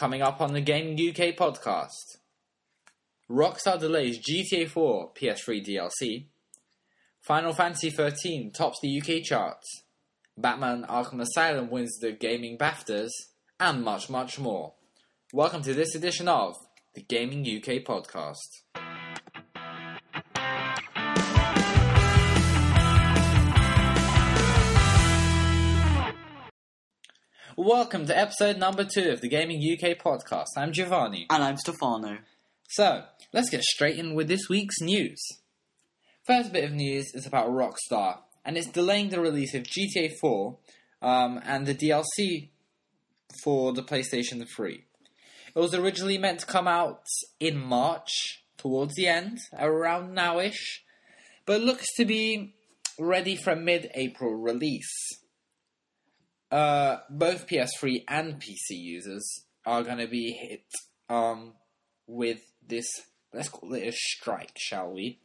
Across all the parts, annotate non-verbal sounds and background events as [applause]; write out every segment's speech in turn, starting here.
Coming up on the Gaming UK podcast Rockstar delays GTA 4 PS3 DLC. Final Fantasy 13 tops the UK charts. Batman Arkham Asylum wins the Gaming BAFTAs. And much, much more. Welcome to this edition of the Gaming UK podcast. Welcome to episode number two of the Gaming UK podcast. I'm Giovanni. And I'm Stefano. So, let's get straight in with this week's news. First bit of news is about Rockstar, and it's delaying the release of GTA 4 um, and the DLC for the PlayStation 3. It was originally meant to come out in March, towards the end, around nowish, but looks to be ready for mid April release. Uh, both PS3 and PC users are going to be hit um, with this, let's call it a strike, shall we?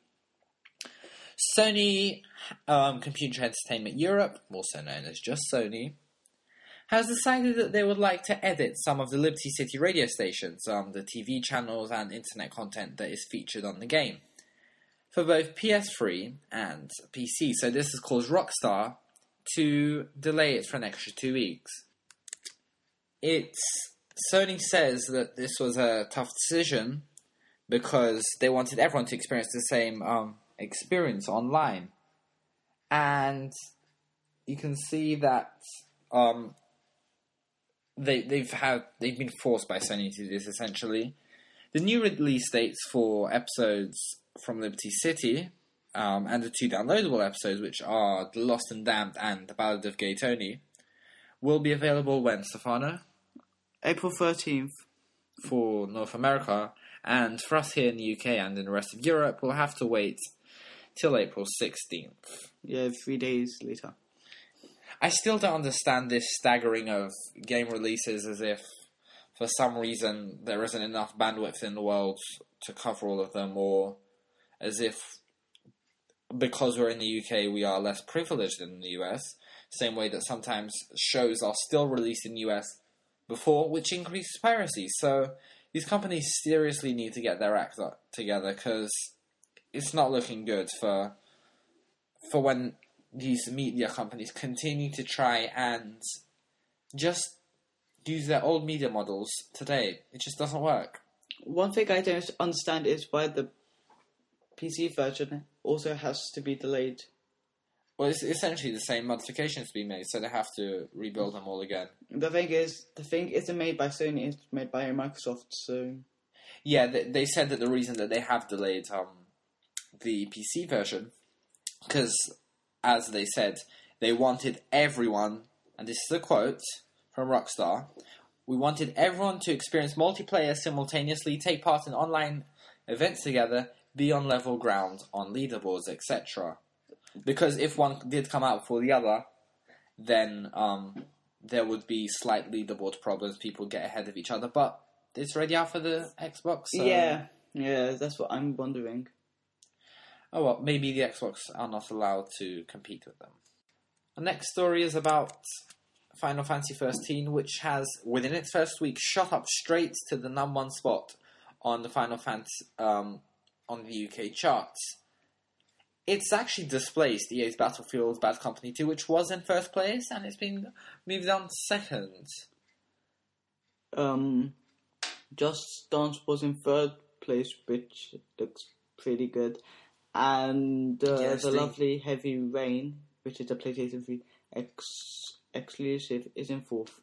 Sony um, Computer Entertainment Europe, also known as just Sony, has decided that they would like to edit some of the Liberty City radio stations, um, the TV channels and internet content that is featured on the game, for both PS3 and PC. So this has caused Rockstar to delay it for an extra two weeks. It's Sony says that this was a tough decision because they wanted everyone to experience the same um, experience online, and you can see that um, they they've had they've been forced by Sony to do this essentially. The new release dates for episodes from Liberty City um, and the two downloadable episodes, which are The Lost and Damned and The Ballad of Gay Tony, will be available when, Stefano? April 13th. For North America, and for us here in the UK and in the rest of Europe, we'll have to wait till April 16th. Yeah, three days later. I still don't understand this staggering of game releases as if for some reason there isn't enough bandwidth in the world to cover all of them, or as if because we're in the UK we are less privileged than the US. Same way that sometimes shows are still released in the US before, which increases piracy. So these companies seriously need to get their act together because it's not looking good for for when these media companies continue to try and just use their old media models today. It just doesn't work. One thing I don't understand is why the PC version also has to be delayed. Well, it's essentially the same modifications to be made, so they have to rebuild them all again. The thing is, the thing isn't made by Sony; it's made by Microsoft. So, yeah, they, they said that the reason that they have delayed um, the PC version, because as they said, they wanted everyone, and this is a quote from Rockstar. We wanted everyone to experience multiplayer simultaneously, take part in online events together, be on level ground on leaderboards, etc. Because if one did come out for the other, then um, there would be slight leaderboard problems. People get ahead of each other, but it's ready out for the Xbox. So yeah, yeah, that's what I'm wondering. Oh well, maybe the Xbox are not allowed to compete with them. The next story is about Final Fantasy 13, which has, within its first week, shot up straight to the number one spot on the Final Fantasy um, on the UK charts. It's actually displaced EA's Battlefield Bad Company 2, which was in first place, and it's been moved down to second. Um, Just Dance was in third place, which looks pretty good. And uh, Yes, the the- lovely Heavy Rain, which is a PlayStation 3 ex- exclusive, is in fourth.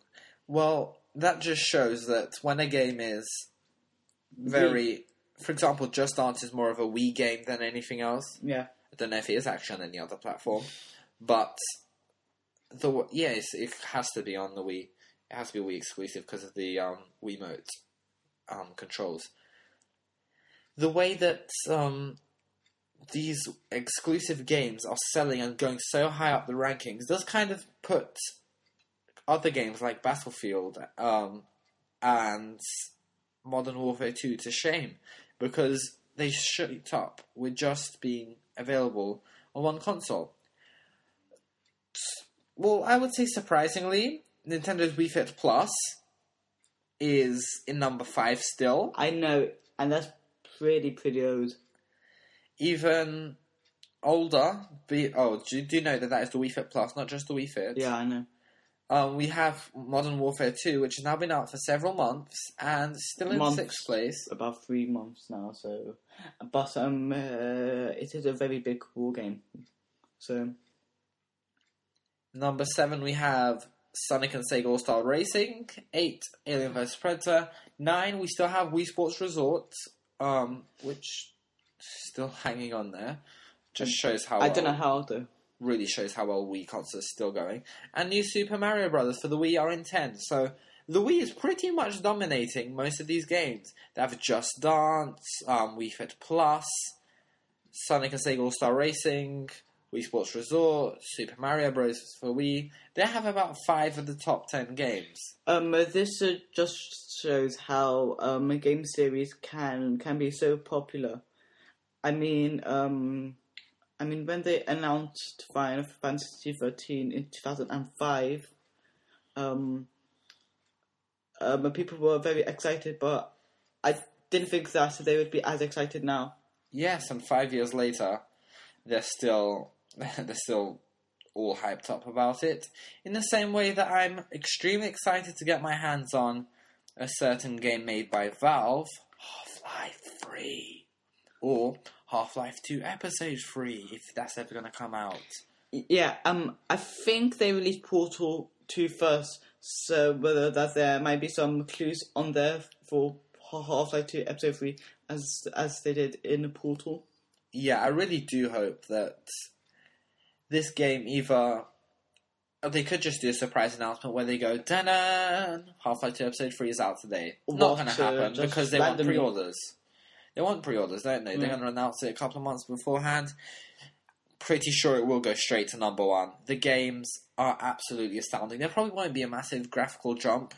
Well, that just shows that when a game is very. For example, Just Dance is more of a Wii game than anything else. Yeah. I don't know if it is actually on any other platform, but the yes, it has to be on the Wii. It has to be Wii exclusive because of the um, Wiimote um, controls. The way that um, these exclusive games are selling and going so high up the rankings does kind of put other games like Battlefield um, and Modern Warfare 2 to shame because they shoot up with just being available on one console. Well, I would say surprisingly, Nintendo's Wii Fit Plus is in number five still. I know, and that's pretty pretty old. Even older. Be oh, do, do you know that that is the Wii Fit Plus, not just the Wii Fit? Yeah, I know. Um, we have Modern Warfare 2, which has now been out for several months and still in Months. sixth place. About three months now, so but um, uh, it is a very big war game. So Number seven, we have Sonic and Sega All Star Racing. Eight, Alien vs Predator. Nine, we still have Wii Sports Resort, um, which still hanging on there. Just shows how I don't know how though. Really shows how well Wii consoles are still going. And new Super Mario Brothers for the Wii are in 10. So the Wii is pretty much dominating most of these games. They have Just Dance, um, Wii Fit Plus, Sonic and Sega All Star Racing, Wii Sports Resort, Super Mario Bros. for Wii. They have about five of the top 10 games. Um, this uh, just shows how um, a game series can can be so popular. I mean, um, I mean when they announced Final Fantasy thirteen in two thousand and five, um, um, people were very excited, but I didn't think that they would be as excited now. Yes, and five years later, they're still [laughs] they're still all hyped up about it. In the same way that I'm extremely excited to get my hands on a certain game made by Valve, Half Life Three, or Half Life Two Episode Three, if that's ever going to come out. Yeah, um, I think they released Portal 2 first, so whether that there might be some clues on there for Half Life 2 Episode 3 as as they did in Portal. Yeah, I really do hope that this game either. They could just do a surprise announcement where they go, "Dun Half Life Two Episode Three is out today." Not going to uh, happen because they want pre-orders. They want pre-orders, don't they? They're Mm. going to announce it a couple of months beforehand. Pretty sure it will go straight to number one. The games are absolutely astounding. There probably won't be a massive graphical jump,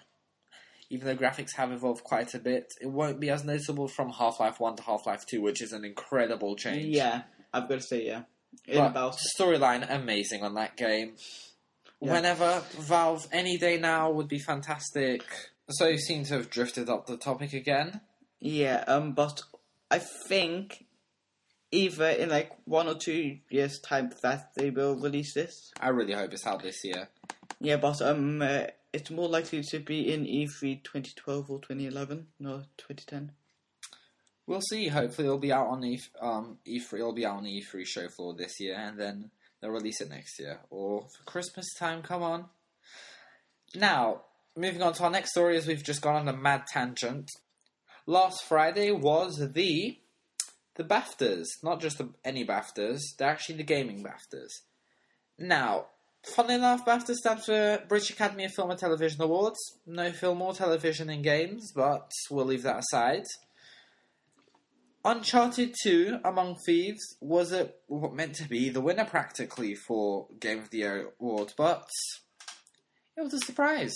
even though graphics have evolved quite a bit. It won't be as noticeable from Half Life One to Half Life Two, which is an incredible change. Yeah, I've got to say, yeah. In But about storyline amazing on that game. Yeah. Whenever Valve any day now would be fantastic. So you seem to have drifted up the topic again. yeah, um, but I think either in like one or two years' time that they will release this. I really hope it's out this year. Yeah, but um, uh, it's more likely to be in E E3 2012 or 2011, no 2010. We'll see. Hopefully it'll be out on E um E3. It'll be out on the E3 show floor this year, and then they'll release it next year or for Christmas time. Come on. Now moving on to our next story, as we've just gone on a mad tangent. Last Friday was the the BAFTAs, not just the, any BAFTAs. They're actually the gaming BAFTAs. Now, funnily enough, BAFTA stands for British Academy of Film and Television Awards. No film or television in games, but we'll leave that aside. Uncharted 2 Among Thieves was a, what meant to be the winner practically for Game of the Year award, but it was a surprise.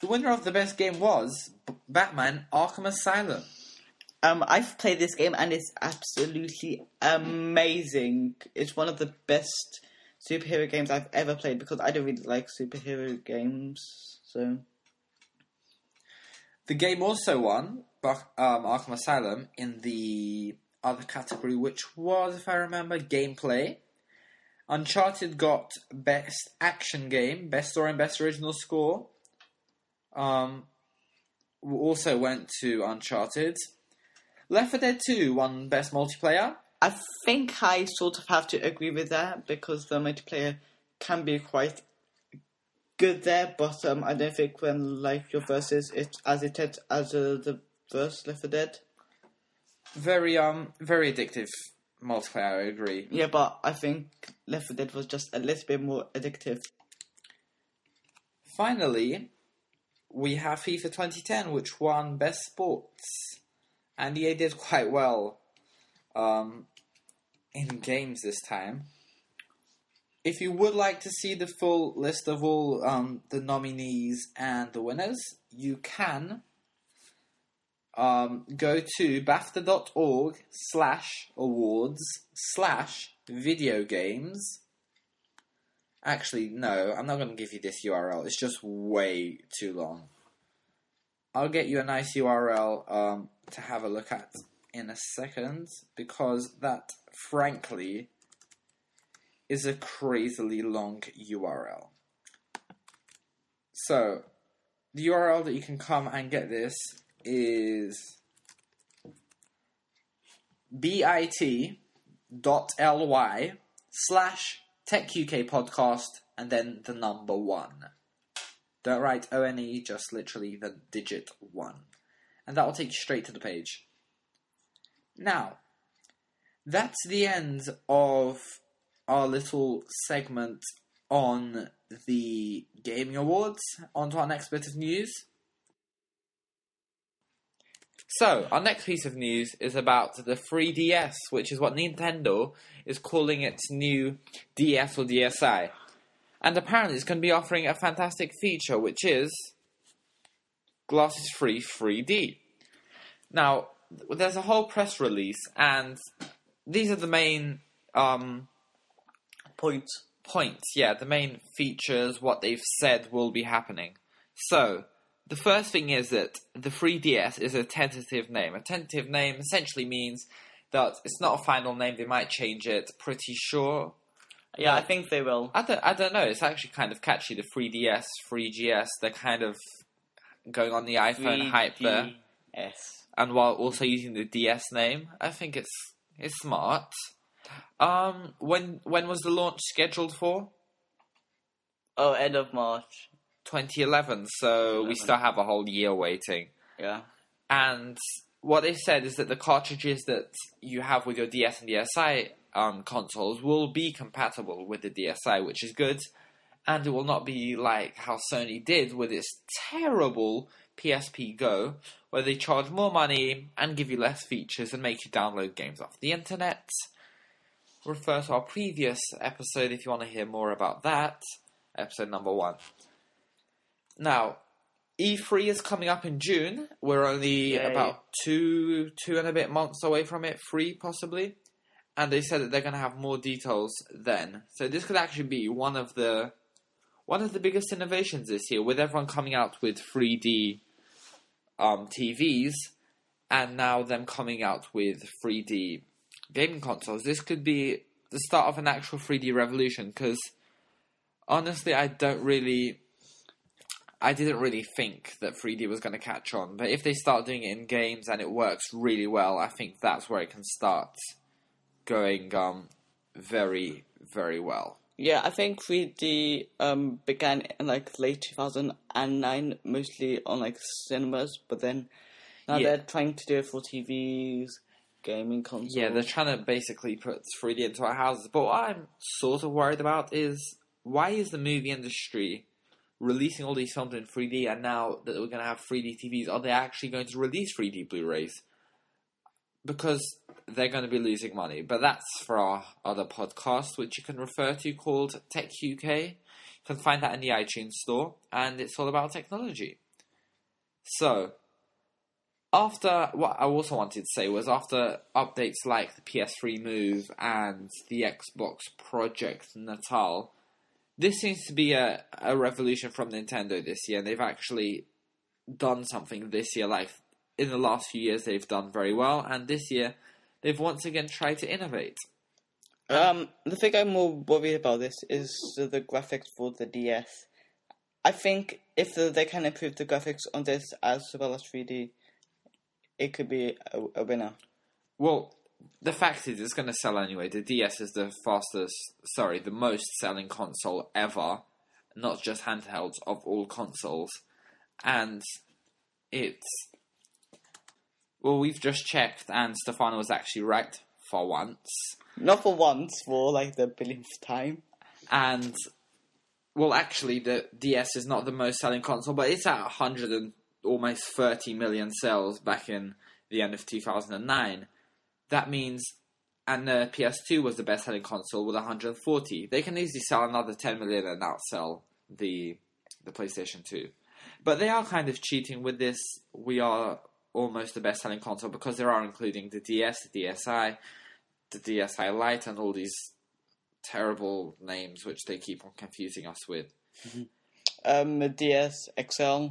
The winner of the best game was B- Batman Arkham Asylum. Um, I've played this game and it's absolutely amazing. It's one of the best superhero games I've ever played because I don't really like superhero games. So The game also won um, Arkham Asylum in the other category, which was, if I remember, gameplay. Uncharted got best action game, best story, and best original score. Um, also went to Uncharted. Left 4 Dead 2 won best multiplayer. I think I sort of have to agree with that because the multiplayer can be quite good there, but um, I don't think when like your versus it's as intense as uh, the first Left 4 Dead. Very um, very addictive multiplayer. I agree. Yeah, but I think Left 4 Dead was just a little bit more addictive. Finally, we have FIFA 2010, which won Best Sports. And EA did quite well um, in games this time. If you would like to see the full list of all um, the nominees and the winners, you can um, go to bafta.org slash awards slash video games Actually, no, I'm not going to give you this URL. It's just way too long. I'll get you a nice URL um, to have a look at in a second because that, frankly, is a crazily long URL. So, the URL that you can come and get this is bit.ly slash techuk podcast and then the number one. Don't write ONE, just literally the digit one. And that will take you straight to the page. Now, that's the end of our little segment on the Gaming Awards. On to our next bit of news. So, our next piece of news is about the 3DS, which is what Nintendo is calling its new DS or DSi. And apparently, it's going to be offering a fantastic feature, which is glasses free 3D. Now, there's a whole press release, and these are the main um, Points. points. Yeah, the main features, what they've said will be happening. So, the first thing is that the 3DS is a tentative name. A tentative name essentially means that it's not a final name. They might change it. Pretty sure. Yeah, I think they will. I don't. I don't know. It's actually kind of catchy. The 3DS, 3GS. They're kind of going on the iPhone hype there, 3DS. and while also using the DS name, I think it's it's smart. Um, when when was the launch scheduled for? Oh, end of March. 2011. So we still have a whole year waiting. Yeah. And what they said is that the cartridges that you have with your DS and DSi um, consoles will be compatible with the DSi, which is good. And it will not be like how Sony did with its terrible PSP Go, where they charge more money and give you less features and make you download games off the internet. Refer to our previous episode if you want to hear more about that, episode number one. Now, E3 is coming up in June. We're only Yay. about two, two and a bit months away from it, three possibly. And they said that they're going to have more details then. So this could actually be one of the one of the biggest innovations this year, with everyone coming out with 3D um, TVs, and now them coming out with 3D gaming consoles. This could be the start of an actual 3D revolution. Because honestly, I don't really I didn't really think that 3D was going to catch on, but if they start doing it in games and it works really well, I think that's where it can start going um, very, very well. Yeah, I think 3D um, began in like late 2009, mostly on like cinemas, but then now Yeah. they're trying to do it for TVs, gaming consoles. Yeah, they're trying to basically put 3D into our houses, but what I'm sort of worried about is why is the movie industry releasing all these films in 3D and now that we're going to have 3D TVs, are they actually going to release 3D Blu-rays? Because they're going to be losing money. But that's for our other podcast, which you can refer to called Tech UK. You can find that in the iTunes store, and it's all about technology. So, after what I also wanted to say was after updates like the PS3 Move and the Xbox Project Natal, this seems to be a, a revolution from Nintendo this year. And they've actually done something this year, like in the last few years, they've done very well, and this year they've once again tried to innovate. Um, the thing I'm more worried about this is the, graphics for the DS. I think if they can improve the graphics on this as well as 3D, it could be a, a winner. Well, the fact is, it's going to sell anyway. The DS is the fastest, sorry, the most selling console ever, not just handhelds, of all consoles. And it's. Well, we've just checked, and Stefano was actually right for once. Not for once, for like the billionth time. And. Well, actually, the DS is not the most selling console, but it's at 100 and almost 30 million sales back in the end of 2009. That means, and the PS2 was the best selling console with 140. They can easily sell another 10 million and outsell the the PlayStation 2. But they are kind of cheating with this. We are almost the best selling console because they are including the DS, the DSi, the DSi Lite, and all these terrible names which they keep on confusing us with. Um, the DS XL.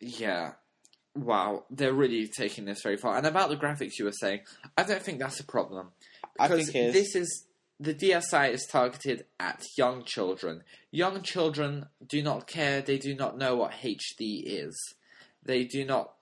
Yeah. Wow, they're really taking this very far. And about the graphics you were saying, I don't think that's a problem. I Because think it is. this is the DSi is targeted at young children. Young children do not care. They do not know what HD is. They do not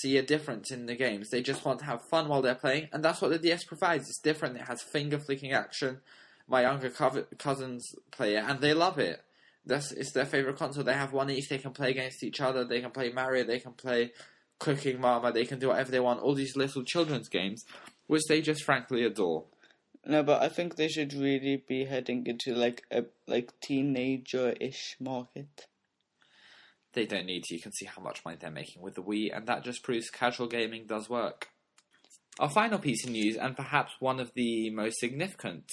see a difference in the games. They just want to have fun while they're playing, and that's what the DS provides. It's different. It has finger flicking action. My younger co- cousins play it, and they love it. That's it's their favorite console. They have one each. They can play against each other. They can play Mario. They can play Cooking Mama. They can do whatever they want. All these little children's games, which they just frankly adore. No, but I think they should really be heading into like a like teenager-ish market. They don't need to. You can see how much money they're making with the Wii, and that just proves casual gaming does work. Our final piece of news, and perhaps one of the most significant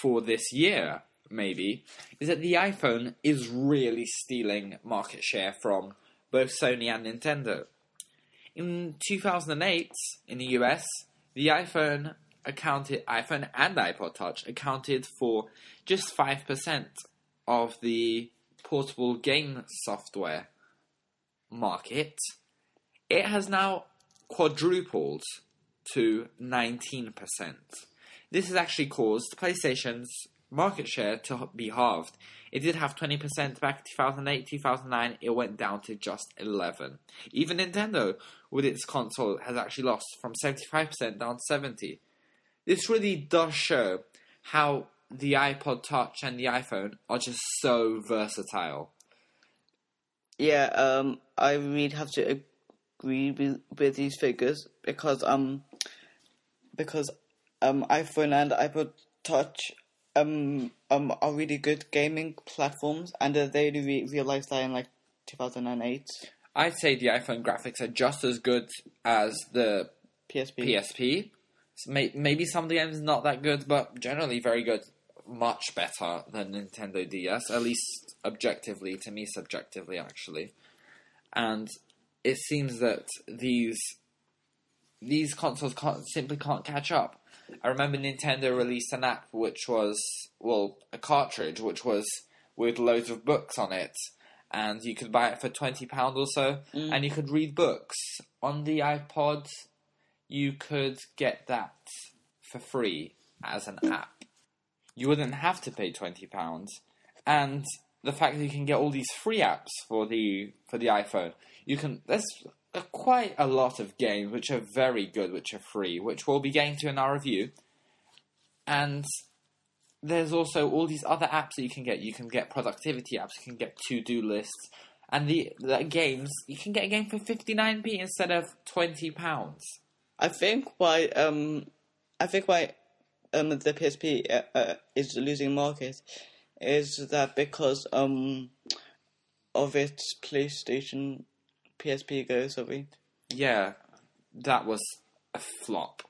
for this year, maybe, is that the iPhone is really stealing market share from both Sony and Nintendo. In 2008, in the US, the iPhone accounted iPhone and iPod Touch accounted for just 5% of the portable game software market. It has now quadrupled to 19%. This has actually caused PlayStation's market share to be halved. It did have 20% back in 2008, 2009, it went down to just 11. Even Nintendo, with its console, has actually lost from 75% down to 70. This really does show how the iPod Touch and the iPhone are just so versatile. Yeah, um, I really have to agree with, with these figures because um, because um, iPhone and iPod Touch um um are really good gaming platforms, and uh, they re- realized that in like 2008 I'd say the iPhone graphics are just as good as the PSP. PSP. So may- maybe some of the games not that good, but generally very good. Much better than Nintendo DS, at least objectively, to me, subjectively, actually. And it seems that these these consoles can't, simply can't catch up. I remember Nintendo released an app which was, well, a cartridge which was with loads of books on it, and you could buy it for twenty pound or so, Mm. and you could read books on the iPod. You could get that for free as an app. You wouldn't have to pay twenty pounds, and the fact that you can get all these free apps for the for the iPhone, you can. A, quite a lot of games which are very good, which are free, which we'll be getting to in our review, and there's also all these other apps that you can get. You can get productivity apps. You can get to do lists. And the, the games, you can get a game for 59p instead of £20. I think why um I think why um the PSP uh, uh, is losing market is that because um of its PlayStation PSP Go sorry. Yeah, that was a flop,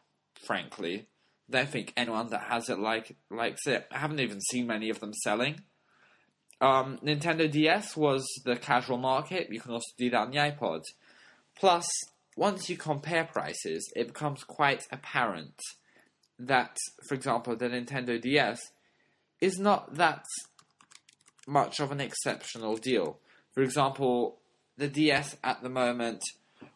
frankly. Don't think anyone that has it like likes it. I haven't even seen many of them selling. Um, Nintendo DS was the casual market. You can also do that on the iPod. Plus, once you compare prices, it becomes quite apparent that, for example, the Nintendo DS is not that much of an exceptional deal. For example, the DS at the moment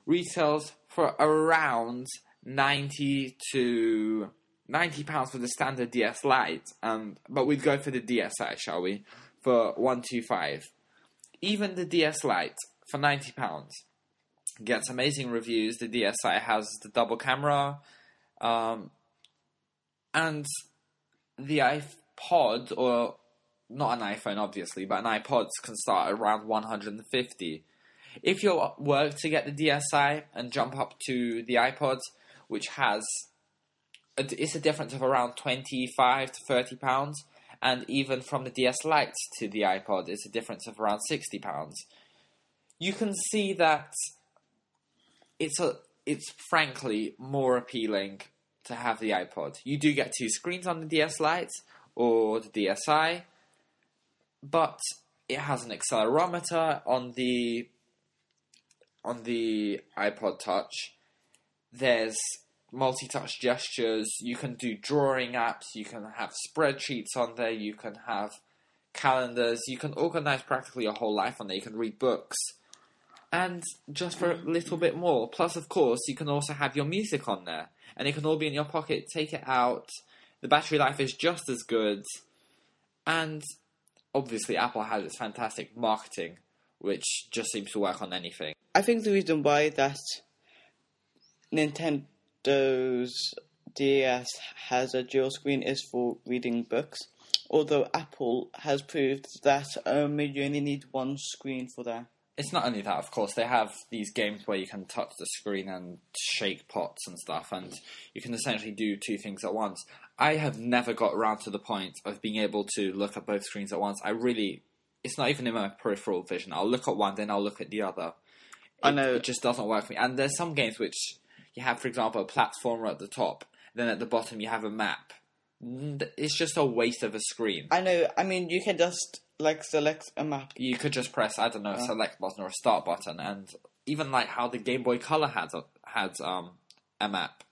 retails for around 90 to 90 pounds for the standard DS Lite, um, but we'd go for the DSi, shall we? For 125. Even the DS Lite for 90 pounds gets amazing reviews. The DSi has the double camera, um, and the iPod, or not an iPhone obviously, but an iPod can start around 150. If you were to get the DSi and jump up to the iPod, which has a, it's a difference of around 25 to 30 pounds, and even from the DS Lite to the iPod, it's a difference of around 60 pounds. You can see that it's a it's frankly more appealing to have the iPod. You do get two screens on the DS Lite or the DSi, but it has an accelerometer on the on the iPod Touch. There's multi-touch gestures. You can do drawing apps. You can have spreadsheets on there. You can have calendars. You can organize practically your whole life on there. You can read books. and just for a little bit more. Plus, of course, you can also have your music on there, and it can all be in your pocket. Take it out. The battery life is just as good, and obviously, Apple has its fantastic marketing, which just seems to work on anything. I think the reason why that Nintendo's DS has a dual screen is for reading books, although Apple has proved that um, you only need one screen for that. It's not only that, of course, they have these games where you can touch the screen and shake pots and stuff, and you can essentially do two things at once. I have never got around to the point of being able to look at both screens at once. I really, it's not even in my peripheral vision. I'll look at one, then I'll look at the other. I know. It just doesn't work for me. And there's some games which you have, for example, a platformer at the top, then at the bottom you have a map. It's just a waste of a screen. I know. I mean, you can just like select a map. you could just press I don't know a select button or a start button, and even like how the Game Boy Color had a, had um a map.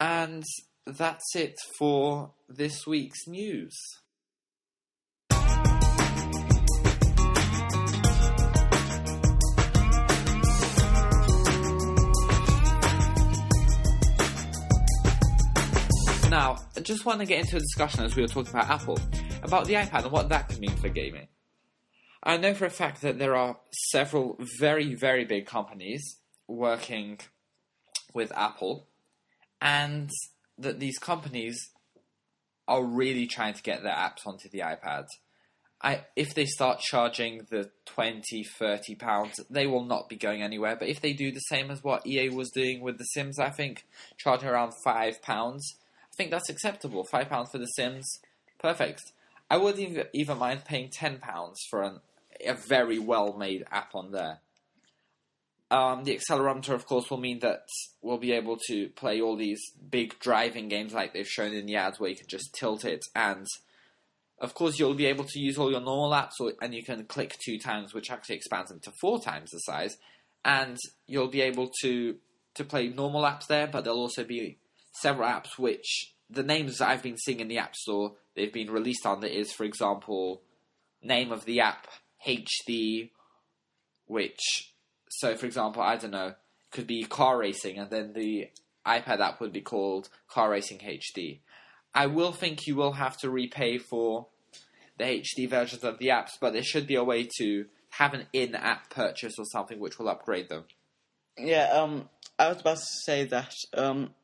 And that's it for this week's news. Now, I just want to get into a discussion as we were talking about Apple, about the iPad and what that could mean for gaming. I know for a fact that there are several very, very big companies working with Apple, and that these companies are really trying to get their apps onto the iPad. I, if they start charging the 20, 30 pounds, they will not be going anywhere. But if they do the same as what EA was doing with The Sims, I think, charging around five pounds, I think that's acceptable. Five pounds for The Sims, perfect. I would even, mind paying ten pounds for an, a very well made app on there. Um, the accelerometer, of course, will mean that we'll be able to play all these big driving games like they've shown in the ads, where you can just tilt it, and of course you'll be able to use all your normal apps, or, and you can click two times, which actually expands them to four times the size, and you'll be able to to play normal apps there, but there'll also be several apps which the names that I've been seeing in the App Store they've been released that is, for example, name of the app HD, which so for example I don't know could be car racing, and then the iPad app would be called Car Racing HD. I will think you will have to repay for the HD versions of the apps, but there should be a way to have an in-app purchase or something which will upgrade them. Yeah. Um. I was about to say that. Um.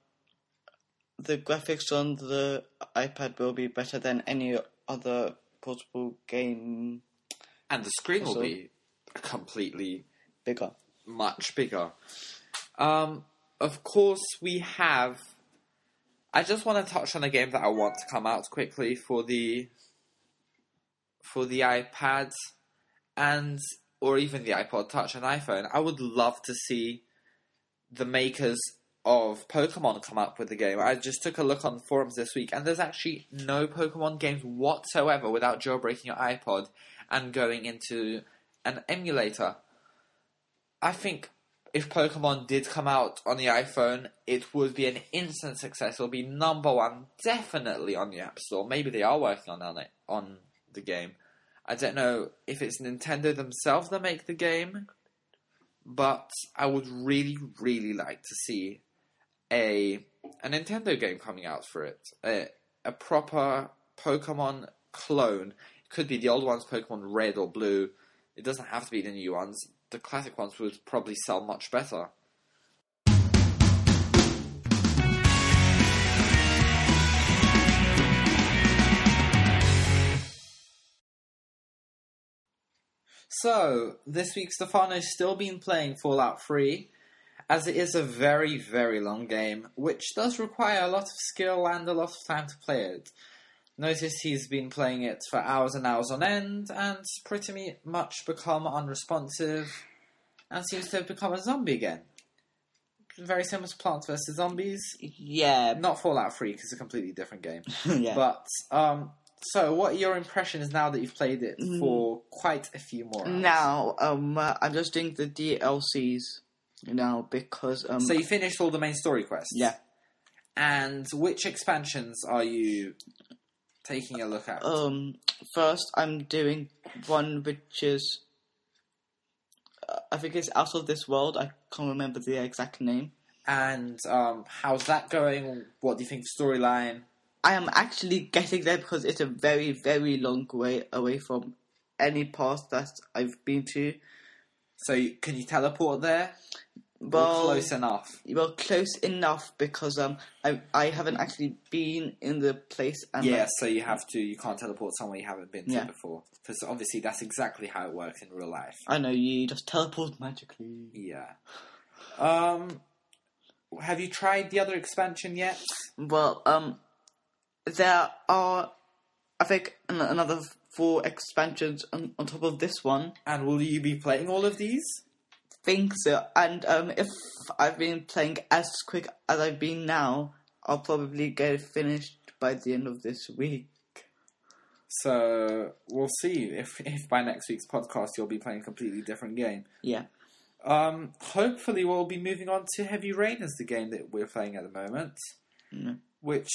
The graphics on the iPad will be better than any other portable game. And the screen will be completely Bigger. much bigger. Um, of course, we have. I just want to touch on a game that I want to come out quickly for the for the iPad and or even the iPod Touch and iPhone. I would love to see the makers of Pokemon come up with the game. I just took a look on forums this week, and there's actually no Pokemon games whatsoever without jailbreaking your iPod and going into an emulator. I think if Pokemon did come out on the iPhone, it would be an instant success. It'll be number one, definitely on the App Store. Maybe they are working on it on the game. I don't know if it's Nintendo themselves that make the game, but I would really, really like to see a a Nintendo game coming out for it. A, a proper Pokemon clone. It could be the old ones, Pokemon Red or Blue. It doesn't have to be the new ones. The classic ones would probably sell much better. So, this week Stefano's still been playing Fallout 3, as it is a very, very long game, which does require a lot of skill and a lot of time to play it. Notice he's been playing it for hours and hours on end, and pretty much become unresponsive, and seems to have become a zombie again. Very similar to Plants vs. Zombies. Yeah. Not Fallout 3, because it's a completely different game. [laughs] yeah. But, um, so what are your impressions now that you've played it Mm. for quite a few more hours? Now, um, uh, I'm just doing the DLCs now because um, So you finished all the main story quests? yeah, And which expansions are you taking a look at? um, first I'm doing one which is uh, I think it's Out of This World. I can't remember the exact name. And um, how's that going? What do you think of storyline? I am actually getting there because it's a very, very long way away from any past that I've been to. So can you teleport there? Well, close enough. Well, close enough because um, I I haven't actually been in the place. And Yeah, like, so you have to. You can't teleport somewhere you haven't been to Yeah. before. Because obviously that's exactly how it works in real life. I know you just teleport magically. Yeah. Um, have you tried the other expansion yet? Well, um, there are, I think, another four expansions on, on top of this one. And will you be playing all of these? Think so. And um, if I've been playing as quick as I've been now, I'll probably get it finished by the end of this week. So we'll see if if by next week's podcast you'll be playing a completely different game. Yeah. Um, hopefully we'll be moving on to Heavy Rain as the game that we're playing at the moment, Mm. which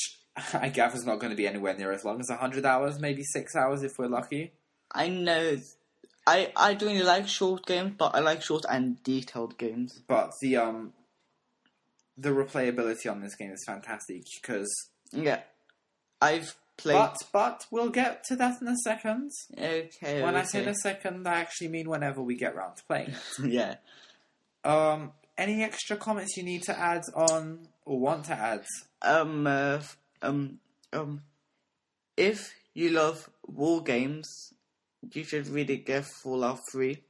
I gather is not going to be anywhere near as long as hundred hours, maybe six hours if we're lucky. I know. I I don't really like short games, but I like short and detailed games. But the um, the replayability on this game is fantastic because. Yeah. I've played. But but we'll get to that in a second. okay. When I okay. say in a second, I actually mean whenever we get round to playing. [laughs] yeah. Um, any extra comments you need to add on or want to add? Um. Uh, um. Um. If you love war games, you should really get Fallout Three.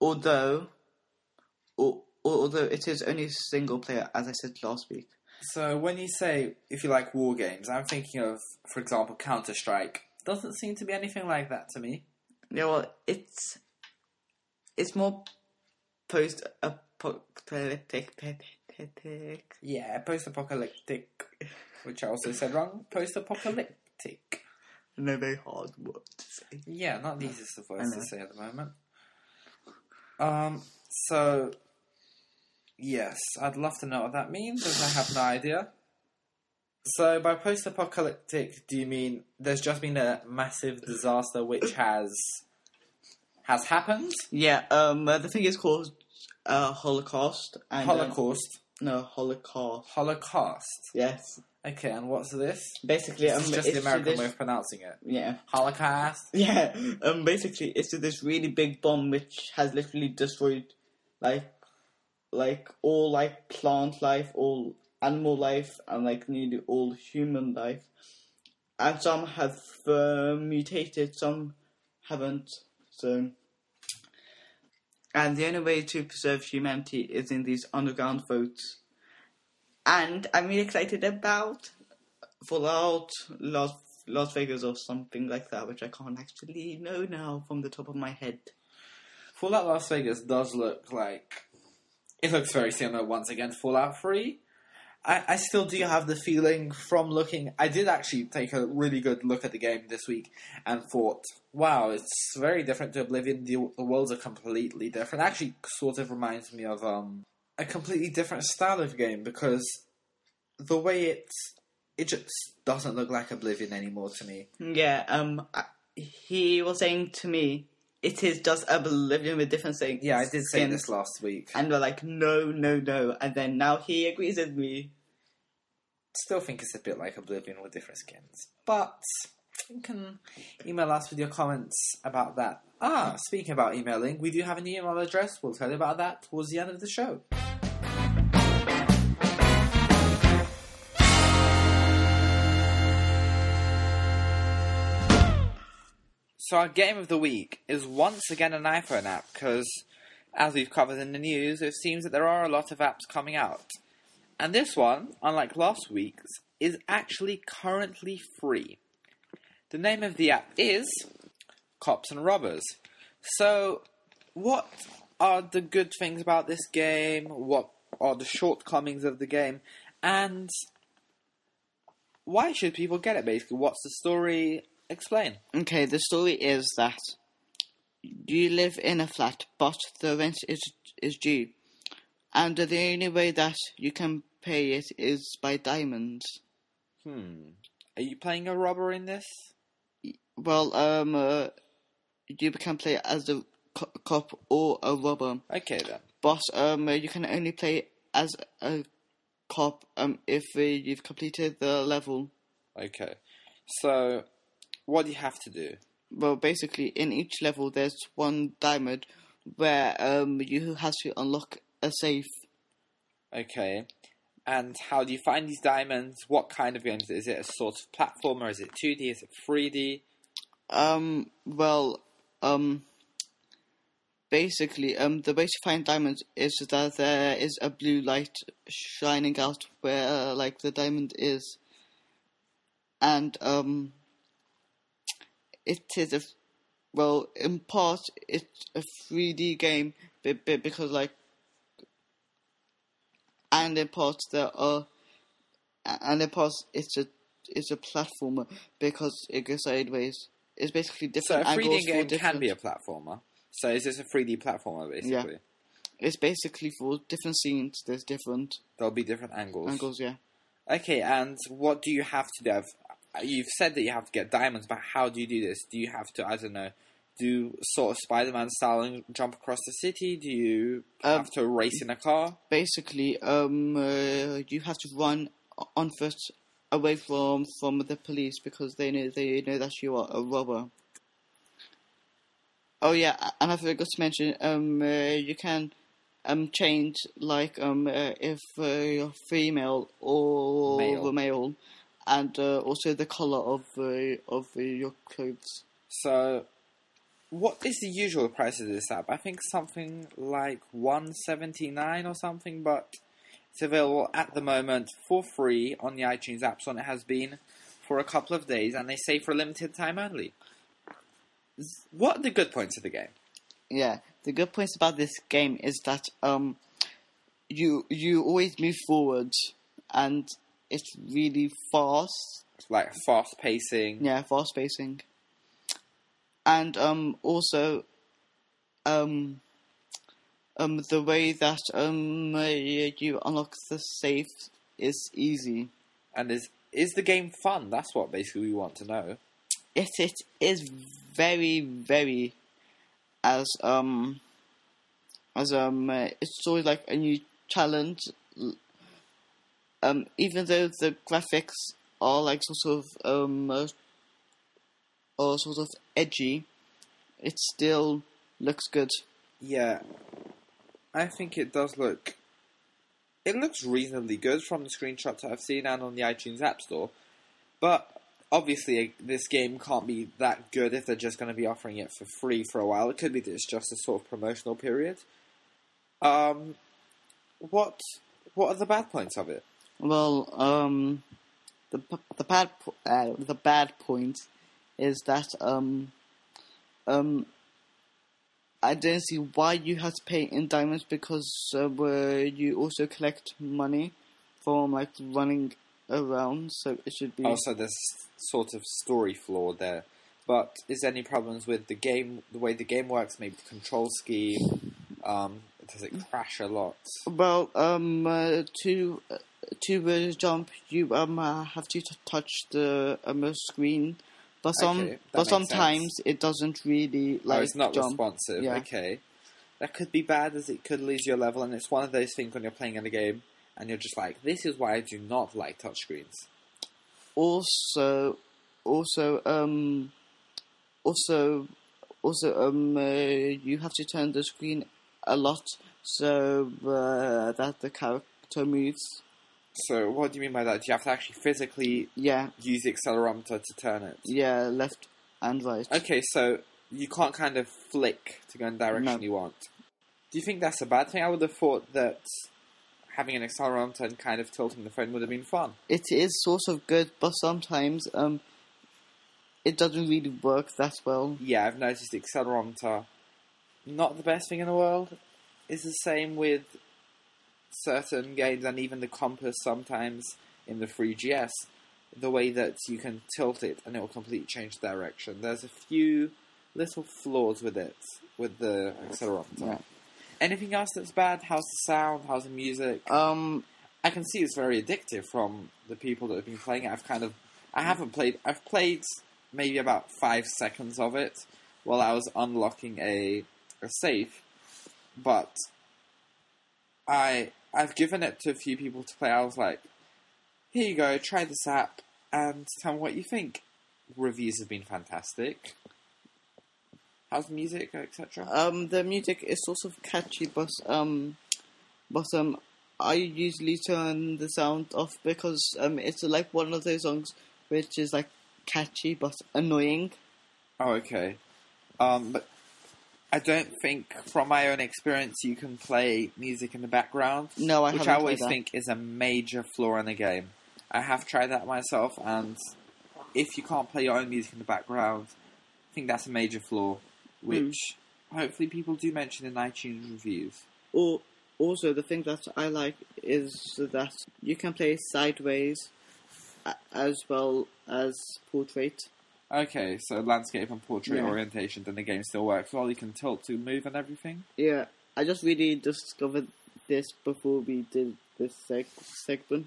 Although, al- although it is only single player, as I said last week. So when you say if you like war games, I'm thinking of, for example, Counter Strike. Doesn't seem to be anything like that to me. Yeah, well, it's it's more post apocalyptic. Yeah, post-apocalyptic, which I also said wrong. Post-apocalyptic. No, very hard word to say. Yeah, not the easiest of words to say at the moment. Um, so yes, I'd love to know what that means, as I have no idea. So, by post-apocalyptic, do you mean there's just been a massive disaster which has has happened? Yeah, um, uh, the thing is called uh, Holocaust. And, um, Holocaust, no, Holocaust. Holocaust. Yes. Okay, and what's this? Basically, This um, is just it's the American this, way of pronouncing it. Yeah. Holocaust. [laughs] Yeah, um, basically, it's this really big bomb which has literally destroyed, like, like all like plant life, all animal life, and like nearly all human life. And some have uh, mutated, some haven't. So, and the only way to preserve humanity is in these underground votes. And I'm really excited about Fallout, Las Las Vegas or something like that, which I can't actually know now from the top of my head. Fallout Las Vegas does look like it looks very similar once again to Fallout 3. I, I still do have the feeling from looking. I did actually take a really good look at the game this week and thought, wow, it's very different to Oblivion. The, the worlds are completely different. Actually, sort of reminds me of um, a completely different style of game because the way it it just doesn't look like Oblivion anymore to me. Yeah, um, I, he was saying to me, it is just a Oblivion with different things. Yeah, I did say skins. this last week. And we're like, no, no, no. And then now he agrees with me. still think it's a bit like Oblivion with different skins. But you can email us with your comments about that. Ah, speaking about emailing, we do have an email address. We'll tell you about that towards the end of the show. So our game of the week is once again an iPhone app because, as we've covered in the news, it seems that there are a lot of apps coming out. And this one, unlike last week's, is actually currently free. The name of the app is Cops and Robbers. So, what are the good things about this game? What are the shortcomings of the game? And why should people get it, basically? What's the story? Explain. Okay, the story is that you live in a flat, but the rent is is due, and the only way that you can pay it is by diamonds. Hmm. Are you playing a robber in this? Well, um, uh, you can play as a co- cop or a robber. Okay then. But um, uh, you can only play as a cop um, if uh, you've completed the level. Okay. So, what do you have to do? Well, basically, in each level, there's one diamond where um, you have to unlock a safe. Okay. And how do you find these diamonds? What kind of games? Is it a sort of platformer? Is it 2D? Is it 3D? Um, well, um, basically, um, the way to find diamonds is that there is a blue light shining out where, like, the diamond is, and um, it is a, well, in part, it's a 3D game, be- be- because, like, and in part there are, and in part it's a it's a platformer because it goes sideways. It's basically So, different a 3D for game different. can be a platformer. So, is this a 3D platformer, basically? Yeah. It's basically for different scenes. There's different There'll be different angles. angles. Yeah. Okay, and what do you have to do? I've- You've said that you have to get diamonds, but how do you do this? Do you have to, I don't know, do sort of Spider-Man style and jump across the city? Do you Um, have to race in a car? Basically, um, uh, you have to run on foot away from from the police because they know they know that you are a robber. Oh yeah, and I forgot to mention, um, uh, you can um change like um uh, if uh, you're female or Male. male, and uh, also the color of uh, of uh, your clothes. So, what is the usual price of this app? I think something like one seventy nine or something, but it's available at the moment for free on the iTunes App Store. And it has been for a couple of days, and they say for a limited time only. What are the good points of the game? Yeah, the good points about this game is that um, you you always move forward, and it's really fast. Like fast pacing. Yeah, fast pacing, and um, also um, um, the way that um you unlock the safe is easy. And is is the game fun? That's what basically we want to know. It it is very very as um as um uh, it's always like a new challenge. Um, even though the graphics are like sort of um uh, are sort of edgy, it still looks good. Yeah, I think it does look. It looks reasonably good from the screenshots I've seen and on the iTunes App Store, but obviously this game can't be that good if they're just going to be offering it for free for a while. It could be that it's just a sort of promotional period. Um, what what are the bad points of it? Well, um, the the bad uh, the bad point is that um um I don't see why you have to pay in diamonds because uh, you also collect money from like running around, so it should be. Also, there's sort of story flaw there. But is there any problems with the game, the way the game works? Maybe the control scheme. Um, does it crash a lot? Well, um, uh, to uh, to uh, jump, you um uh, have to t- touch the um uh, screen, but some Okay, but sometimes it doesn't really like oh, it's not jump. responsive. Yeah. Okay, that could be bad, as it could lose your level, and it's one of those things when you're playing in a game and you're just like, "This is why I do not like touchscreens." Also, also um, also also um uh, you have to turn the screen a lot so uh, that the character moves. So, what do you mean by that? Do you have to actually physically Yeah, use the accelerometer to turn it? yeah, left and right. Okay, so you can't kind of flick to go in the direction No. you want. Do you think that's a bad thing? I would have thought that having an accelerometer and kind of tilting the phone would have been fun. It is sort of good, but sometimes um, it doesn't really work that well. Yeah, I've noticed the accelerometer, not the best thing in the world. It's the same with certain games and even the compass sometimes in the 3GS. The way that you can tilt it and it will completely change direction. There's a few little flaws with it, with the accelerometer. Yeah. Anything else that's bad? How's the sound? How's the music? Um, I can see it's very addictive from the people that have been playing it. I've kind of, I haven't played. I've played maybe about five seconds of it while I was unlocking a safe, but I I've given it to a few people to play. I was like, here you go, try this app and tell me what you think. Reviews have been fantastic. How's the music, etc.? Um, the music is sort of catchy, but um, but um, I usually turn the sound off because um, it's like one of those songs which is like catchy but annoying. Oh, okay. Um, but I don't think, from my own experience, you can play music in the background, No, I which I always think is a major flaw in the game. I have tried that myself, and if you can't play your own music in the background, I think that's a major flaw, which hopefully people do mention in iTunes reviews. Or also the thing that I like is that you can play sideways as well as portrait. Okay, so landscape and portrait Yeah. orientation, then the game still works well. You can tilt to move and everything. Yeah, I just really discovered this before we did this seg- segment.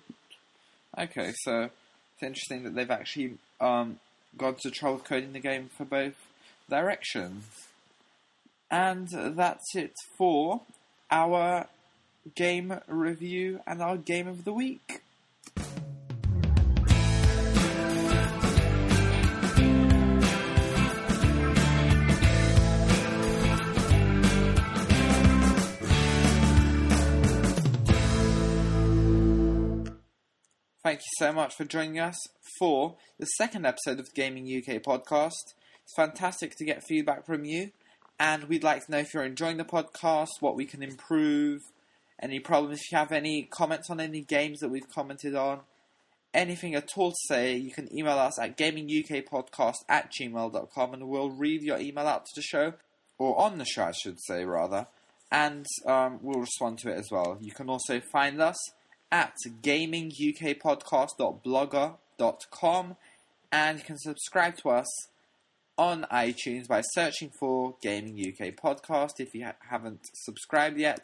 Okay, so it's interesting that they've actually um, gone to trouble coding the game for both directions. And that's it for our game review and our game of the week. Thank you so much for joining us for the second episode of the Gaming UK podcast. It's fantastic to get feedback from you, and we'd like to know if you're enjoying the podcast, what we can improve, any problems, if you have any comments on any games that we've commented on, anything at all to say, you can email us at gamingukpodcast at gmail.com and we'll read your email out to the show, or on the show, I should say, rather, and um, we'll respond to it as well. You can also find us at gamingukpodcast.blogger.com and you can subscribe to us on iTunes by searching for Gaming UK Podcast if you ha- haven't subscribed yet.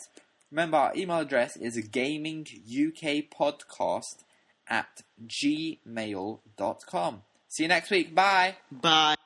Remember, our email address is gamingukpodcast at gmail.com. See you next week. Bye. Bye.